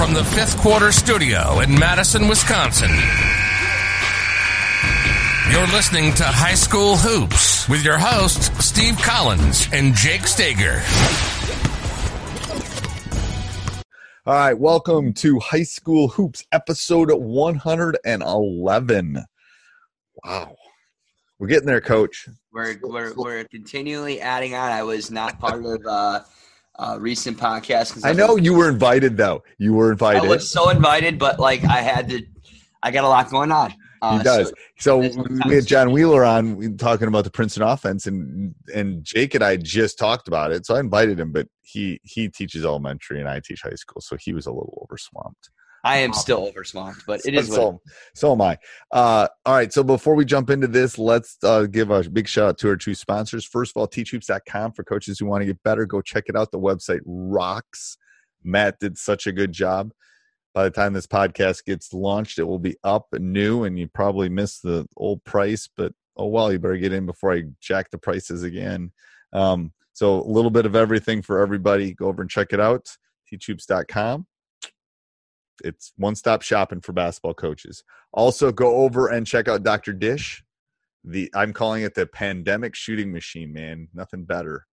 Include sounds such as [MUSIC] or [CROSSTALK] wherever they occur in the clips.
From the fifth quarter studio in Madison, Wisconsin. You're listening to High School Hoops with your hosts, Steve Collins and Jake Stager. All right, welcome to High School Hoops, episode 111. Wow. We're getting there, coach. We're, we're, we're continually adding on. I was not part of uh, uh, recent podcast. I know you were invited, though. You were invited. I was so invited, but like I had to, I got a lot going on. Uh, he does. So, so we had John Wheeler on talking about the Princeton offense, and and Jake and I just talked about it. So I invited him, but he he teaches elementary and I teach high school, so he was a little overswamped. I am still overswamped, but it is so, what so am I. Uh, all right, so before we jump into this, let's uh, give a big shout out to our two sponsors. First of all, teachhoops.com for coaches who want to get better. Go check it out. The website rocks. Matt did such a good job by the time this podcast gets launched, it will be up and new, and you probably missed the old price. But oh well, you better get in before I jack the prices again. Um, so a little bit of everything for everybody. Go over and check it out. Teachhoops.com. It's one-stop shopping for basketball coaches. Also, go over and check out Dr. Dish. The I'm calling it the pandemic shooting machine. Man, nothing better.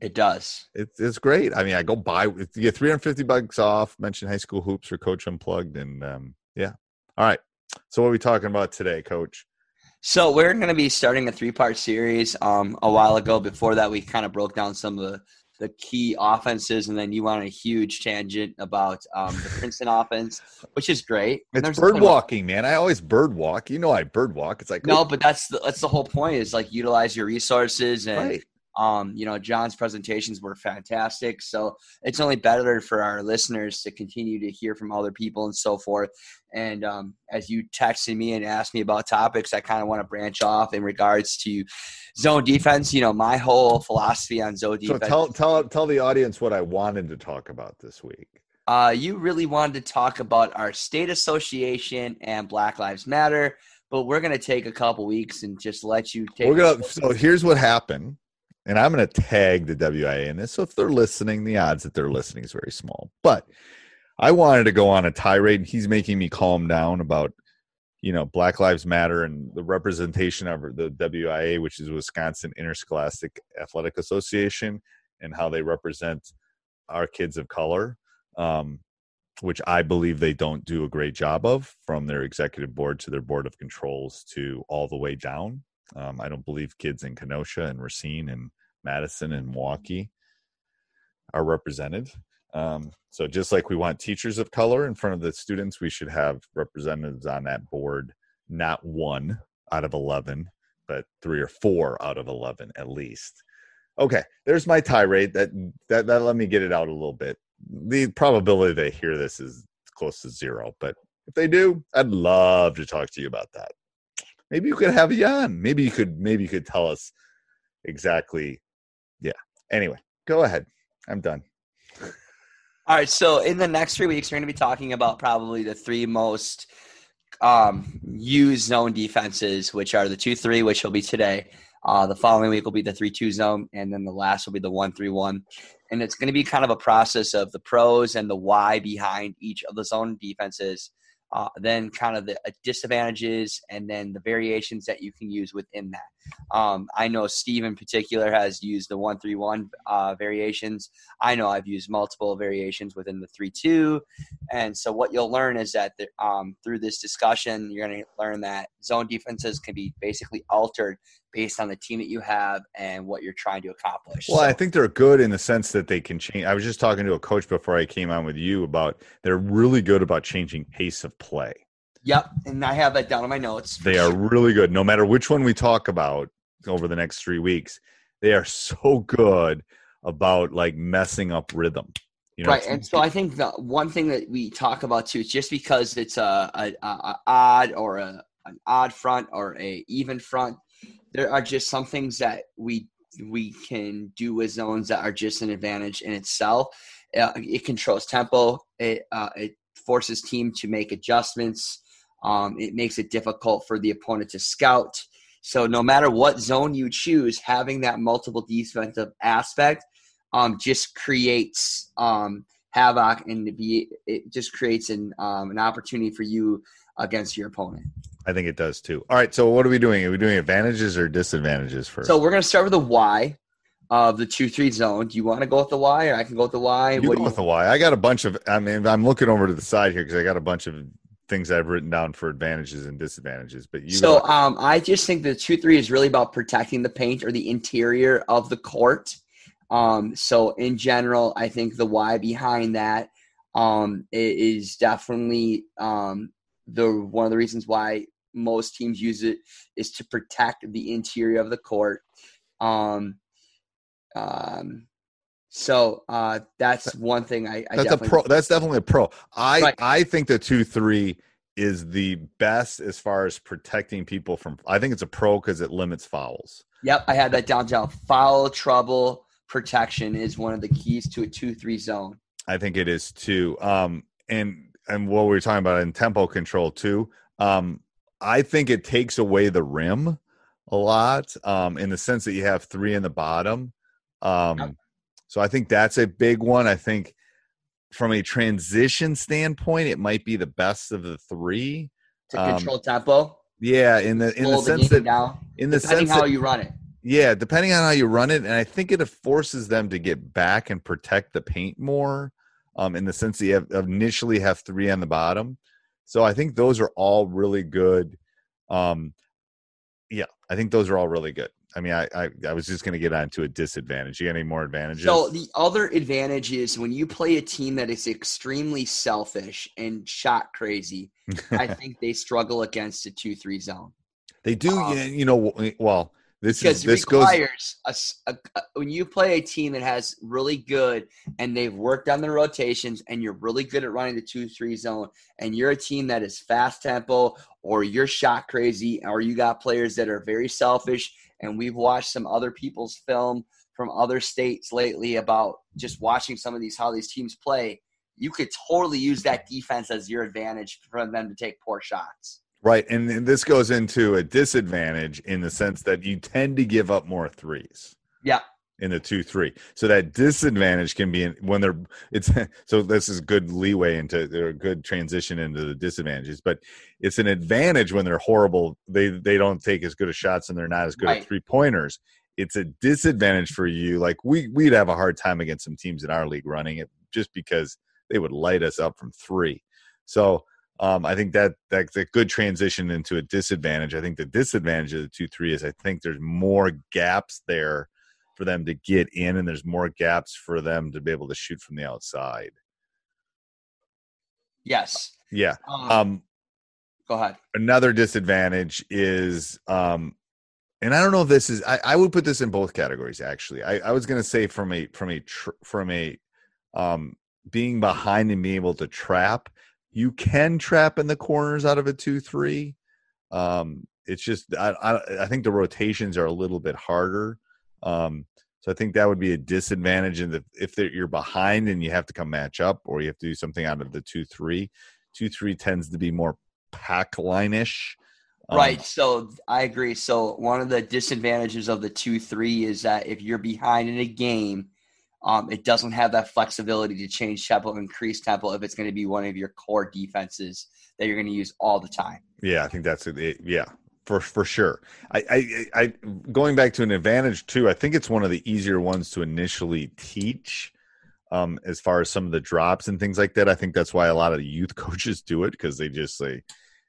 It does. It's it's great. I mean, I go buy you get 350 bucks off. Mention high school hoops or Coach Unplugged, and um, yeah. All right. So what are we talking about today, Coach? So we're going to be starting a three part series. Um, a while ago, before that, we kind of broke down some of the the key offenses, and then you went on a huge tangent about um, the Princeton [LAUGHS] offense, which is great. It's bird walking, man. I always bird walk. You know, I bird walk. It's like no, but that's the, that's the whole point. Is like utilize your resources and right. Um, you know, John's presentations were fantastic. So it's only better for our listeners to continue to hear from other people and so forth. And um, as you texted me and asked me about topics, I kind of want to branch off in regards to zone defense. You know, my whole philosophy on zone defense. So tell tell tell the audience what I wanted to talk about this week. Uh, you really wanted to talk about our state association and Black Lives Matter, but we're going to take a couple weeks and just let you take. We're gonna. So here's what happened and I'm going to tag the WIAA in this. So if they're listening, the odds that they're listening is very small. But I wanted to go on a tirade. And he's making me calm down about, you know, Black Lives Matter and the representation of the WIAA, which is Wisconsin Interscholastic Athletic Association, and how they represent our kids of color, um, which I believe they don't do a great job of, from their executive board to their board of controls to all the way down. Um, I don't believe kids in Kenosha and Racine and Madison and Milwaukee are represented. Um, so just like we want teachers of color in front of the students, we should have representatives on that board, not one out of 11, but three or four out of 11 at least. Okay, there's my tirade. That, that, that let me get it out a little bit. The probability they hear this is close to zero, but if they do, I'd love to talk to you about that maybe you could have you on. Maybe you could maybe you could tell us exactly. Anyway, go ahead. I'm done. All right. So in the next three weeks, we're going to be talking about probably the three most um, used zone defenses, which are the two three, which will be today. Uh, the following week will be the three two zone, and then the last will be the one three one. And it's going to be kind of a process of the pros and the why behind each of the zone defenses uh, then kind of the uh, disadvantages and then the variations that you can use within that. Um, I know Steve in particular has used the one three one uh, variations. I know I've used multiple variations within the three two, and so what you'll learn is that the, um, through this discussion, you're going to learn that zone defenses can be basically altered based on the team that you have and what you're trying to accomplish. Well, so, I think they're good in the sense that they can change. I was just talking to a coach before I came on with you about they're really good about changing pace of play. Yep, and I have that down in my notes. They are really good. No matter which one we talk about over the next three weeks, they are so good about like messing up rhythm. You know, right, and so I think the one thing that we talk about too is just because it's a, a, a odd or a, an odd front or a even front there are just some things that we we can do with zones that are just an advantage in itself. Uh, it controls tempo. It uh, it forces team to make adjustments. Um, it makes it difficult for the opponent to scout. So no matter what zone you choose, having that multiple defensive aspect um, just creates um, havoc and be it just creates an um, an opportunity for you against your opponent. I think it does too. All right, so what are we doing? Are we doing advantages or disadvantages first? So we're going to start with the why of the two three zone. Do you want to go with the why, or I can go with the why? You what go with the why. I got a bunch of. I mean, I'm looking over to the side here because I got a bunch of things I've written down for advantages and disadvantages. But you. So um, I just think the two three is really about protecting the paint or the interior of the court. Um, so in general, I think the why behind that um, is definitely um, the one of the reasons why most teams use it is to protect the interior of the court. Um, um, so uh, that's one thing I, I that's a pro. That's definitely a pro. I right. I think the two three is the best as far as protecting people from. I think it's a pro because it limits fouls. Yep, I had that down. Down foul trouble protection is one of the keys to a two three zone. I think it is too. Um, and and what we were talking about in tempo control too. Um, I think it takes away the rim a lot um, in the sense that you have three in the bottom. Um, yep. So I think that's a big one. I think from a transition standpoint, it might be the best of the three to um, control tempo. Yeah, in the in the sense that down, in the depending sense how that, you run it. Yeah, depending on how you run it, and I think it forces them to get back and protect the paint more. Um, in the sense that you have initially have three on the bottom. So I think those are all really good. Um, yeah, I think those are all really good. I mean, I I, I was just going to get on to a disadvantage. You got any more advantages? So the other advantage is when you play a team that is extremely selfish and shot crazy. [LAUGHS] I think they struggle against a two-three zone. They do, um, you know. Well, this because is this requires goes a, a, when you play a team that has really good and they've worked on their rotations and you're really good at running the two three zone and you're a team that is fast tempo or you're shot crazy or you got players that are very selfish and we've watched some other people's film from other states lately about just watching some of these how these teams play you could totally use that defense as your advantage for them to take poor shots Right. And, and this goes into a disadvantage in the sense that you tend to give up more threes. Yeah. In the two three, so that disadvantage can be in, when they're it's [LAUGHS] so this is good leeway into a good transition into the disadvantages, but it's an advantage when they're horrible. They they don't take as good of shots and they're not as good right. at three pointers. It's a disadvantage for you. Like we we'd have a hard time against some teams in our league running it just because they would light us up from three. So um, I think that that's a good transition into a disadvantage. I think the disadvantage of the two three is I think there's more gaps there for them to get in, and there's more gaps for them to be able to shoot from the outside. Yes. Yeah. Um, um go ahead. Another disadvantage is, um, and I don't know if this is. I, I would put this in both categories. Actually, I, I was going to say from a from a tr- from a um, being behind and being able to trap you can trap in the corners out of a two three. Um, it's just I, I, I think the rotations are a little bit harder. Um, So I think that would be a disadvantage in the if you're behind and you have to come match up, or you have to do something out of the two three. Two three tends to be more pack line ish. Um, right. So I agree. So one of the disadvantages of the two three is that if you're behind in a game, um, it doesn't have that flexibility to change tempo, increase tempo if it's going to be one of your core defenses that you're going to use all the time. Yeah, I think that's it. Yeah, for for sure. I, I, I going back to an advantage too. I think it's one of the easier ones to initially teach. Um, as far as some of the drops and things like that, I think that's why a lot of the youth [LAUGHS] coaches do it because they just say,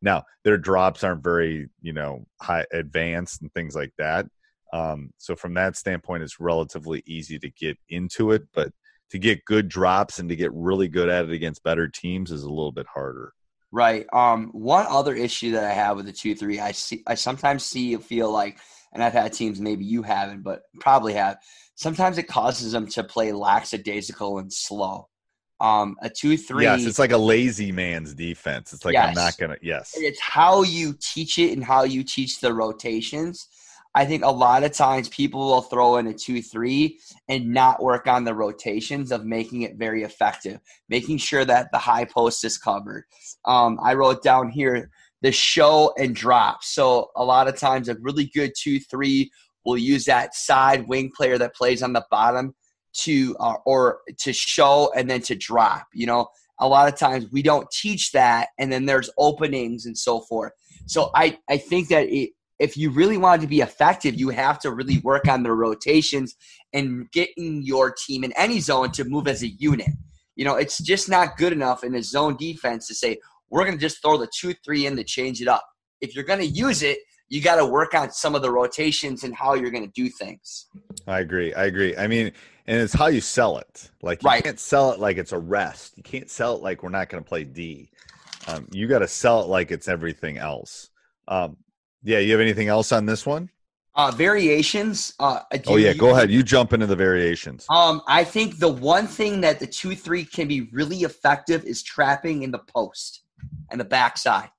now their drops aren't very you know high advanced and things like that. Um, so from that standpoint, it's relatively easy to get into it, but to get good drops and to get really good at it against better teams is a little bit harder. Right. Um, one other issue that I have with the two three, I see, I sometimes see feel like, and I've had teams maybe you haven't, but probably have. Sometimes it causes them to play lackadaisical and slow. Um, a two three. Yes, it's like a lazy man's defense. It's like yes. I'm not gonna. Yes, it's how you teach it and how you teach the rotations. I think a lot of times people will throw in a 2 3 and not work on the rotations of making it very effective, making sure that the high post is covered. Um, I wrote down here the show and drop. So a lot of times a really good 2 3 will use that side wing player that plays on the bottom to uh, or to show and then to drop you know a lot of times we don't teach that and then there's openings and so forth so i i think that it, if you really want to be effective, you have to really work on the rotations and getting your team in any zone to move as a unit. You know, it's just not good enough in a zone defense to say, we're going to just throw the 2 3 in to change it up. If you're going to use it, you got to work on some of the rotations and how you're going to do things. I agree. I agree. I mean, and it's how you sell it. Like you right. can't sell it like it's a rest. You can't sell it like we're not going to play D. Um, you got to sell it like it's everything else. Um, yeah, you have anything else on this one? Uh, variations. Uh, oh yeah, go ahead. You jump into the variations. Um, I think the one thing that the two three can be really effective is trapping in the post and the backside,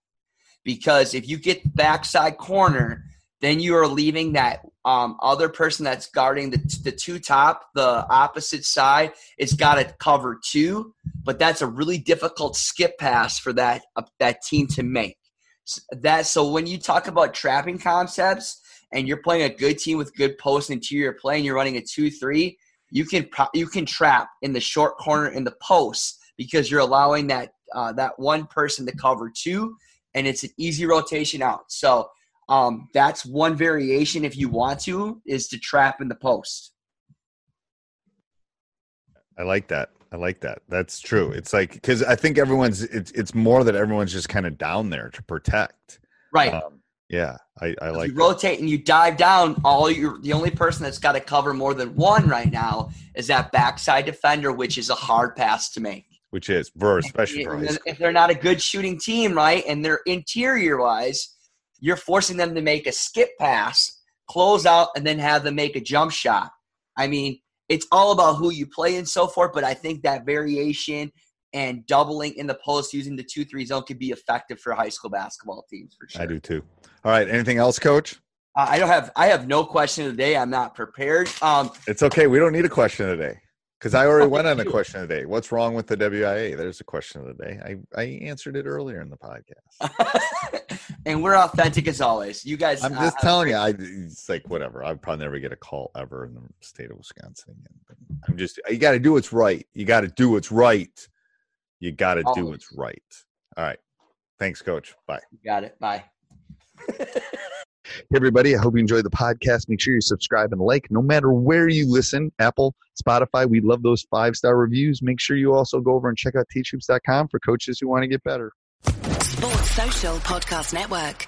because if you get the backside corner, then you are leaving that um, other person that's guarding the the two top, the opposite side, it's got to cover two. But that's a really difficult skip pass for that uh, that team to make that so when you talk about trapping concepts and you're playing a good team with good post interior play and you're running a 2-3 you can you can trap in the short corner in the post because you're allowing that uh, that one person to cover two and it's an easy rotation out. So um, that's one variation if you want to is to trap in the post. I like that I like that. That's true. It's like because I think everyone's it's it's more that everyone's just kind of down there to protect. Right. Um, yeah, I, I like. You that. rotate and you dive down. All you the only person that's got to cover more than one right now is that backside defender, which is a hard pass to make. Which is for especially for if they're not a good shooting team, right, and they're interior wise, you're forcing them to make a skip pass, close out, and then have them make a jump shot. I mean, it's all about who you play and so forth. But I think that variation and doubling in the post using the two three zone could be effective for high school basketball teams for sure. I do too. All right. Anything else, Coach? Uh, I don't have. I have no question today. I'm not prepared. Um, it's okay. We don't need a question today because I already went on a [LAUGHS] question today. What's wrong with the WIAA? There's a question of the day. I I answered it earlier in the podcast. [LAUGHS] and we're authentic as always. You guys, I'm just uh, telling you, I it's like whatever. I'd probably never get a call ever in the state of Wisconsin. I'm just you got to do what's right. You got to do what's right. You got to do what's right. All right. Thanks, Coach. Bye. You got it. Bye. [LAUGHS] Hey, everybody. I hope you enjoyed the podcast. Make sure you subscribe and like no matter where you listen Apple, Spotify. We love those five star reviews. Make sure you also go over and check out teachhoops.com for coaches who want to get better. Sports Social Podcast Network.